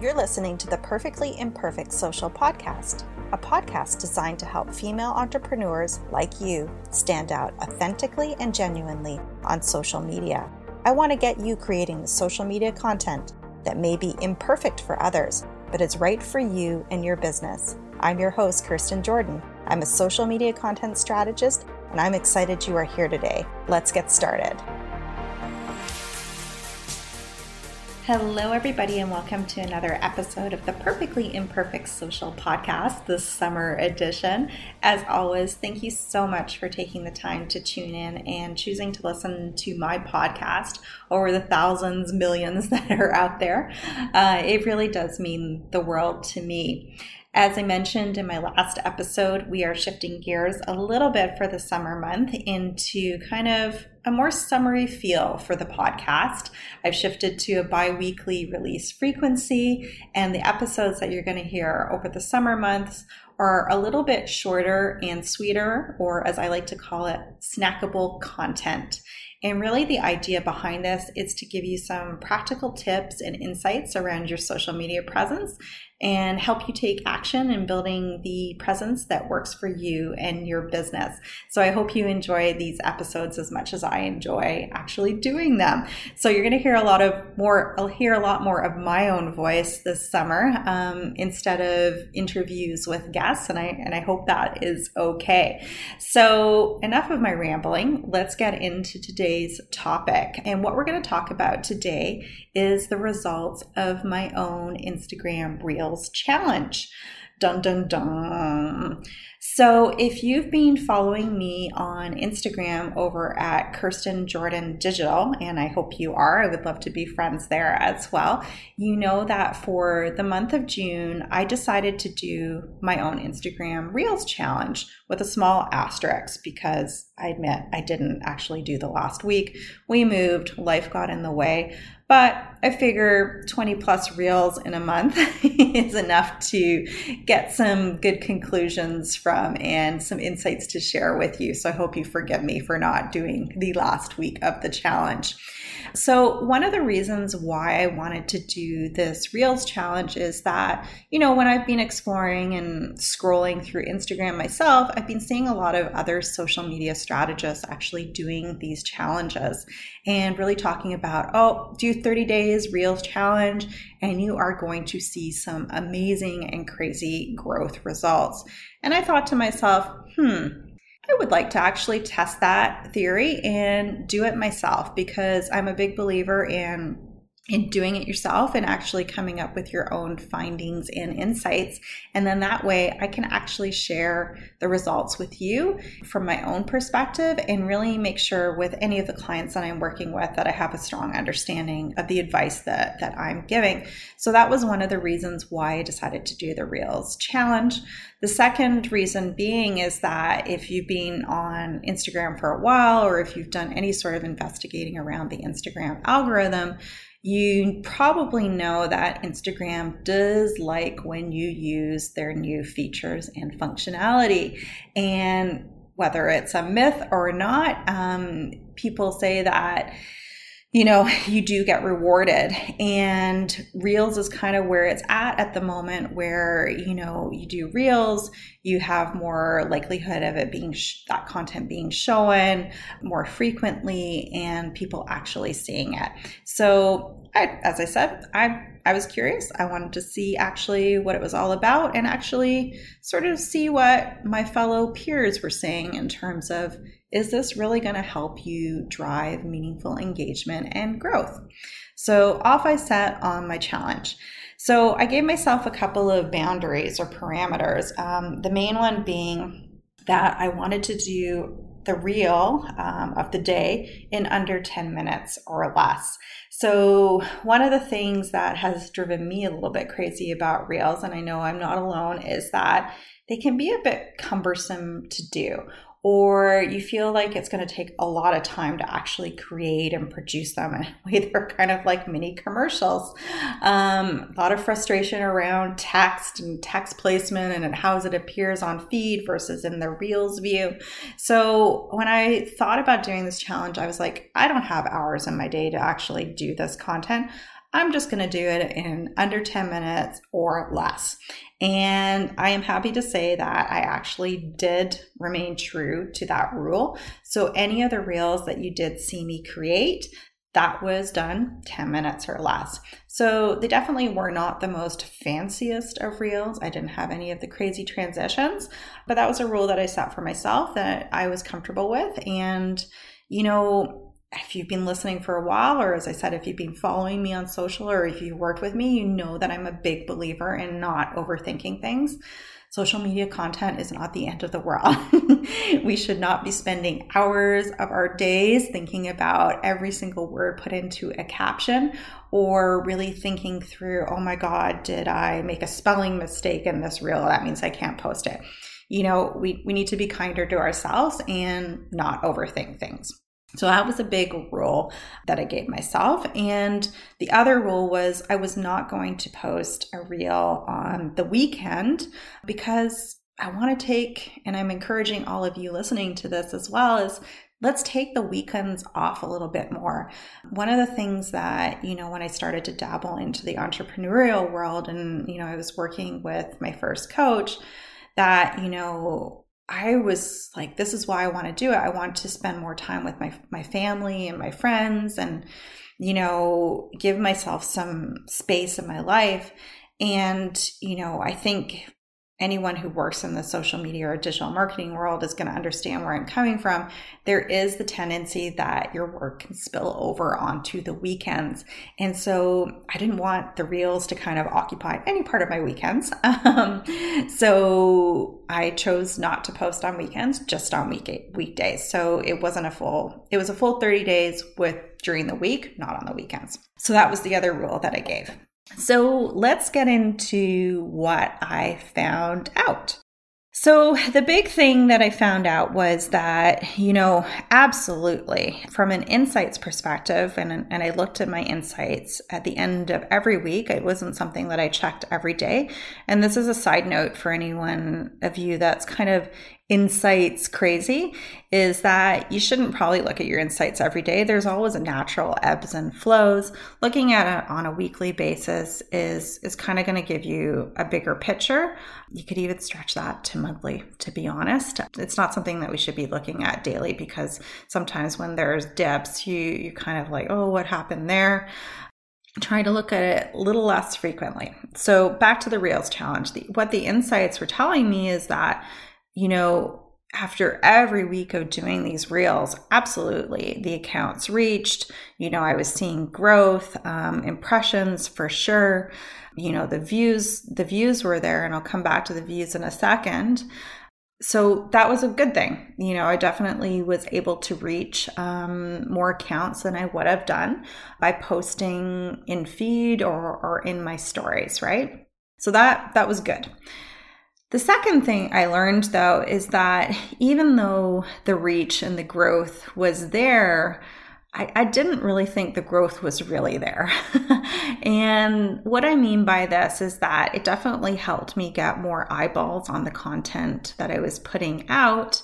You're listening to the Perfectly Imperfect Social Podcast, a podcast designed to help female entrepreneurs like you stand out authentically and genuinely on social media. I want to get you creating the social media content that may be imperfect for others, but is right for you and your business. I'm your host, Kirsten Jordan. I'm a social media content strategist, and I'm excited you are here today. Let's get started. Hello, everybody, and welcome to another episode of the Perfectly Imperfect Social Podcast, the summer edition. As always, thank you so much for taking the time to tune in and choosing to listen to my podcast over the thousands, millions that are out there. Uh, it really does mean the world to me. As I mentioned in my last episode, we are shifting gears a little bit for the summer month into kind of a more summery feel for the podcast. I've shifted to a bi weekly release frequency, and the episodes that you're going to hear over the summer months are a little bit shorter and sweeter, or as I like to call it, snackable content. And really, the idea behind this is to give you some practical tips and insights around your social media presence and help you take action in building the presence that works for you and your business. So I hope you enjoy these episodes as much as I enjoy actually doing them. So you're going to hear a lot of more, I'll hear a lot more of my own voice this summer um, instead of interviews with guests, and I and I hope that is okay. So enough of my rambling. Let's get into today's topic, and what we're going to talk about today is the results of my own Instagram Reels challenge. Dun dun dun. So, if you've been following me on Instagram over at Kirsten Jordan Digital, and I hope you are, I would love to be friends there as well. You know that for the month of June, I decided to do my own Instagram Reels challenge with a small asterisk because I admit I didn't actually do the last week. We moved, life got in the way. But I figure 20 plus reels in a month is enough to get some good conclusions from and some insights to share with you. So I hope you forgive me for not doing the last week of the challenge. So, one of the reasons why I wanted to do this Reels challenge is that, you know, when I've been exploring and scrolling through Instagram myself, I've been seeing a lot of other social media strategists actually doing these challenges and really talking about, oh, do 30 days Reels challenge, and you are going to see some amazing and crazy growth results. And I thought to myself, hmm, I would like to actually test that theory and do it myself because I'm a big believer in in doing it yourself and actually coming up with your own findings and insights. And then that way I can actually share the results with you from my own perspective and really make sure with any of the clients that I'm working with that I have a strong understanding of the advice that, that I'm giving. So that was one of the reasons why I decided to do the Reels challenge. The second reason being is that if you've been on Instagram for a while or if you've done any sort of investigating around the Instagram algorithm, you probably know that Instagram does like when you use their new features and functionality. And whether it's a myth or not, um, people say that you know, you do get rewarded. And Reels is kind of where it's at at the moment, where, you know, you do Reels, you have more likelihood of it being, sh- that content being shown more frequently and people actually seeing it. So, I, as I said, I, I was curious. I wanted to see actually what it was all about and actually sort of see what my fellow peers were saying in terms of is this really going to help you drive meaningful engagement and growth? So off I set on my challenge. So I gave myself a couple of boundaries or parameters. Um, the main one being that I wanted to do the reel um, of the day in under 10 minutes or less. So, one of the things that has driven me a little bit crazy about reels, and I know I'm not alone, is that they can be a bit cumbersome to do or you feel like it's going to take a lot of time to actually create and produce them. And they're kind of like mini commercials. Um, a lot of frustration around text and text placement and how it appears on feed versus in the Reels view. So when I thought about doing this challenge, I was like, I don't have hours in my day to actually do this content. I'm just going to do it in under 10 minutes or less. And I am happy to say that I actually did remain true to that rule. So, any of the reels that you did see me create, that was done 10 minutes or less. So they definitely were not the most fanciest of reels. I didn't have any of the crazy transitions, but that was a rule that I set for myself that I was comfortable with. And, you know, if you've been listening for a while, or as I said, if you've been following me on social or if you've worked with me, you know that I'm a big believer in not overthinking things social media content is not the end of the world. we should not be spending hours of our days thinking about every single word put into a caption or really thinking through, oh my God, did I make a spelling mistake in this reel? That means I can't post it. You know, we, we need to be kinder to ourselves and not overthink things. So that was a big rule that I gave myself. And the other rule was I was not going to post a reel on the weekend because I want to take, and I'm encouraging all of you listening to this as well, is let's take the weekends off a little bit more. One of the things that, you know, when I started to dabble into the entrepreneurial world and, you know, I was working with my first coach, that, you know, I was like, this is why I want to do it. I want to spend more time with my my family and my friends and you know, give myself some space in my life. And, you know, I think anyone who works in the social media or digital marketing world is going to understand where I'm coming from. There is the tendency that your work can spill over onto the weekends. And so I didn't want the reels to kind of occupy any part of my weekends. Um, so I chose not to post on weekends, just on week weekdays. So it wasn't a full, it was a full 30 days with during the week, not on the weekends. So that was the other rule that I gave. So let's get into what I found out. So, the big thing that I found out was that, you know, absolutely from an insights perspective, and, and I looked at my insights at the end of every week. It wasn't something that I checked every day. And this is a side note for anyone of you that's kind of insights crazy is that you shouldn't probably look at your insights every day. There's always a natural ebbs and flows. Looking at it on a weekly basis is is kind of going to give you a bigger picture. You could even stretch that to monthly, to be honest. It's not something that we should be looking at daily because sometimes when there's dips, you you kind of like, oh, what happened there? Try to look at it a little less frequently. So back to the Reels challenge. The, what the insights were telling me is that you know, after every week of doing these reels, absolutely the accounts reached. You know, I was seeing growth, um, impressions for sure. You know, the views, the views were there, and I'll come back to the views in a second. So that was a good thing. You know, I definitely was able to reach um, more accounts than I would have done by posting in feed or, or in my stories, right? So that that was good. The second thing I learned though is that even though the reach and the growth was there, I, I didn't really think the growth was really there. and what I mean by this is that it definitely helped me get more eyeballs on the content that I was putting out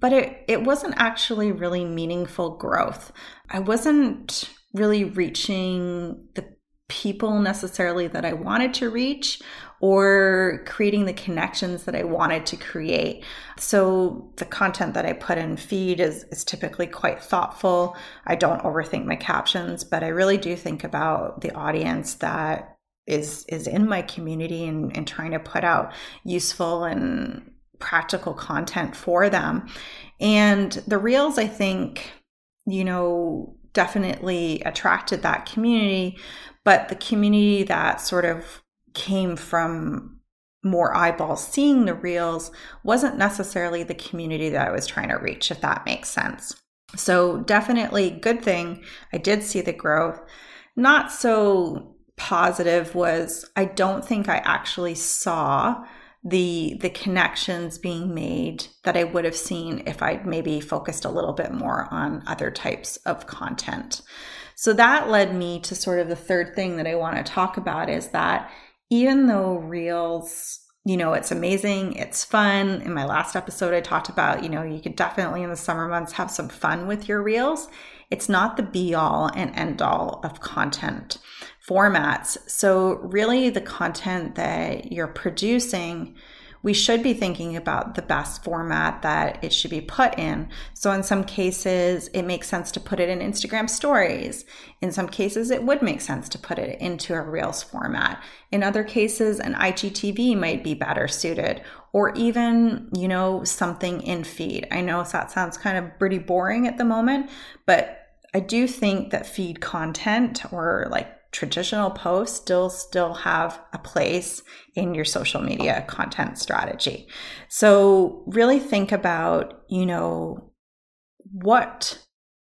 but it, it wasn't actually really meaningful growth. I wasn't really reaching the people necessarily that I wanted to reach or creating the connections that I wanted to create. So the content that I put in feed is, is typically quite thoughtful. I don't overthink my captions, but I really do think about the audience that is is in my community and, and trying to put out useful and practical content for them. And the reels, I think, you know, definitely attracted that community, but the community that sort of came from more eyeballs seeing the reels wasn't necessarily the community that I was trying to reach, if that makes sense. So, definitely good thing. I did see the growth. Not so positive was I don't think I actually saw the the connections being made that I would have seen if I'd maybe focused a little bit more on other types of content. So that led me to sort of the third thing that I want to talk about is that even though reels you know it's amazing it's fun in my last episode i talked about you know you could definitely in the summer months have some fun with your reels It's not the be all and end all of content formats. So, really, the content that you're producing we should be thinking about the best format that it should be put in. So, in some cases, it makes sense to put it in Instagram stories. In some cases, it would make sense to put it into a Reels format. In other cases, an IGTV might be better suited, or even, you know, something in feed. I know that sounds kind of pretty boring at the moment, but I do think that feed content or like traditional posts still still have a place in your social media content strategy. So really think about, you know, what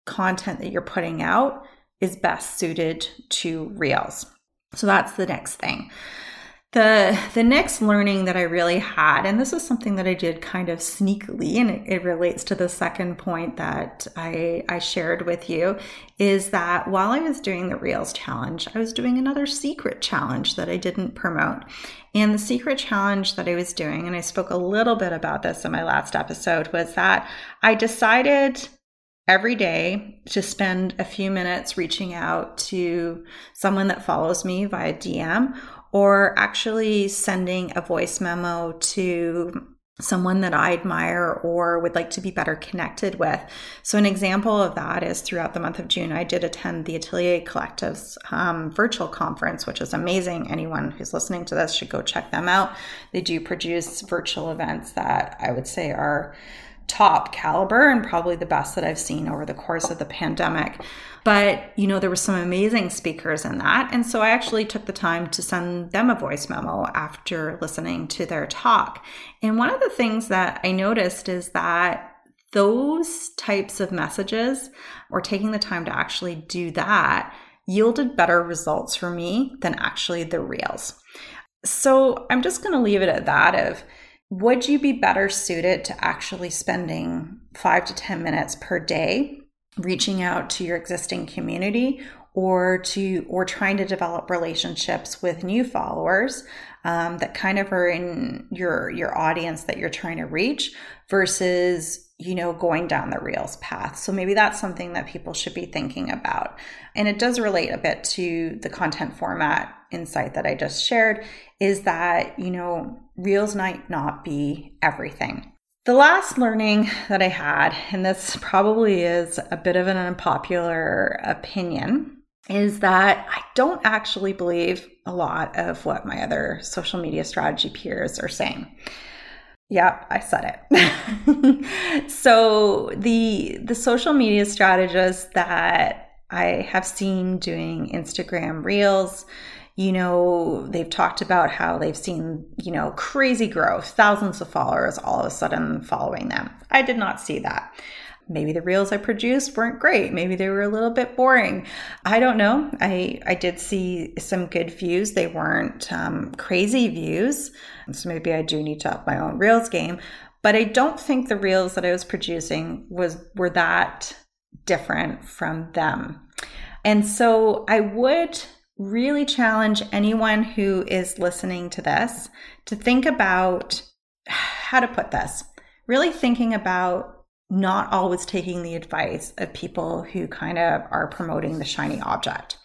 content that you're putting out is best suited to Reels. So that's the next thing the the next learning that I really had, and this is something that I did kind of sneakily, and it, it, relates to the second point that I I shared with you, is that while I was doing the Reels challenge, I was doing another secret challenge that I didn't promote. And the secret challenge that I was doing, and I spoke a little bit about this in my last episode, was that I decided every day to spend a few minutes reaching out to someone that follows me via DM or actually sending a voice memo to someone that I admire or would like to be better connected with. So, an example of that is throughout the month of June, I did attend the Atelier Collective's um, virtual conference, which is amazing. Anyone who's listening to this should go check them out. They do produce virtual events that I would say are top caliber and probably the best that I've seen over the course of the pandemic. But, you know, there were some amazing speakers in that. And so I actually took the time to send them a voice memo after listening to their talk. And one of the things that I noticed is that those types of messages or taking the time to actually do that yielded better results for me than actually the reels. So I'm just going to leave it at that of would you be better suited to actually spending five to 10 minutes per day reaching out to your existing community or to or trying to develop relationships with new followers um, that kind of are in your your audience that you're trying to reach versus you know going down the reels path. So maybe that's something that people should be thinking about. And it does relate a bit to the content format insight that i just shared is that you know reels might not be everything. The last learning that I had, and this probably is a bit of an unpopular opinion, is that I don't actually believe a lot of what my other social media strategy peers are saying. Yep, I said it. so the the social media strategists that I have seen doing Instagram Reels, you know, they've talked about how they've seen, you know, crazy growth, thousands of followers all of a sudden following them. I did not see that. Maybe the reels I produced weren't great. Maybe they were a little bit boring. I don't know. I, I did see some good views. They weren't um, crazy views. So maybe I do need to up my own reels game. But I don't think the reels that I was producing was were that different from them. And so I would really challenge anyone who is listening to this to think about how to put this. Really thinking about not always taking the advice of people who kind of are promoting the shiny object.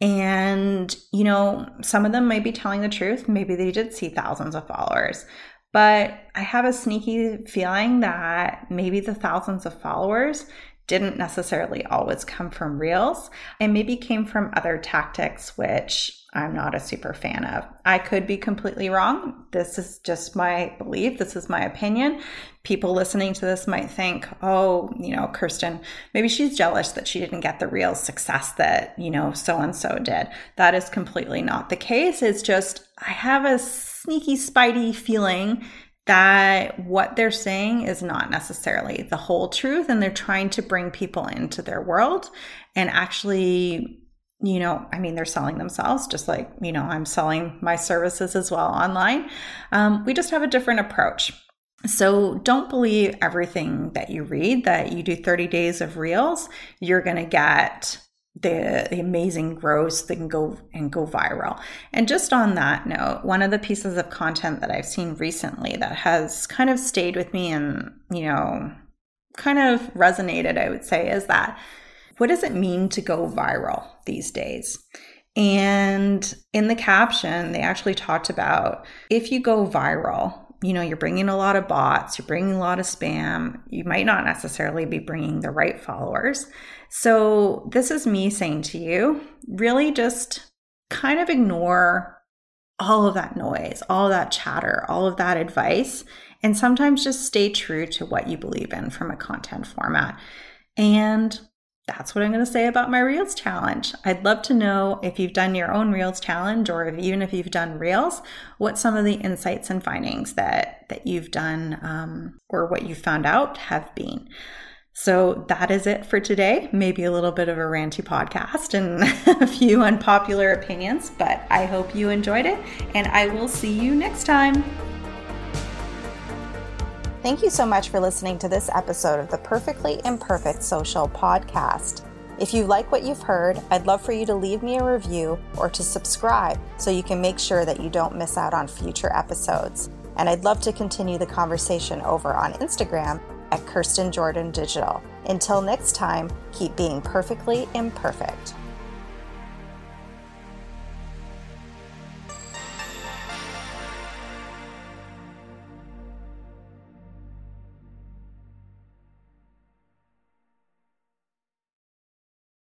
And, you know, some of them might be telling the truth. Maybe they did see thousands of followers. But I have a sneaky feeling that maybe the thousands of followers didn't necessarily always come from reels and maybe came from other tactics, which I'm not a super fan of. I could be completely wrong. This is just my belief. This is my opinion. People listening to this might think, oh, you know, Kirsten, maybe she's jealous that she didn't get the real success that, you know, so and so did. That is completely not the case. It's just, I have a sneaky, spidey feeling that what they're saying is not necessarily the whole truth and they're trying to bring people into their world and actually you know i mean they're selling themselves just like you know i'm selling my services as well online. Um, we just have a different approach. So don't believe everything that you read that you do 30 days of reels you're going to get the, the amazing growth that can go and go viral. And just on that note, one of the pieces of content that I've seen recently that has kind of stayed with me and, you know, kind of resonated, I would say, is that what does it mean to go viral these days? And in the caption, they actually talked about if you go viral, you know, you're bringing a lot of bots, you're bringing a lot of spam, you might not necessarily be bringing the right followers. So, this is me saying to you really just kind of ignore all of that noise, all that chatter, all of that advice, and sometimes just stay true to what you believe in from a content format. And that's what I'm going to say about my Reels challenge. I'd love to know if you've done your own Reels challenge or if, even if you've done Reels, what some of the insights and findings that, that you've done um, or what you found out have been. So that is it for today. Maybe a little bit of a ranty podcast and a few unpopular opinions, but I hope you enjoyed it and I will see you next time. Thank you so much for listening to this episode of the Perfectly Imperfect Social Podcast. If you like what you've heard, I'd love for you to leave me a review or to subscribe so you can make sure that you don't miss out on future episodes. And I'd love to continue the conversation over on Instagram at Kirsten Jordan Digital. Until next time, keep being perfectly imperfect.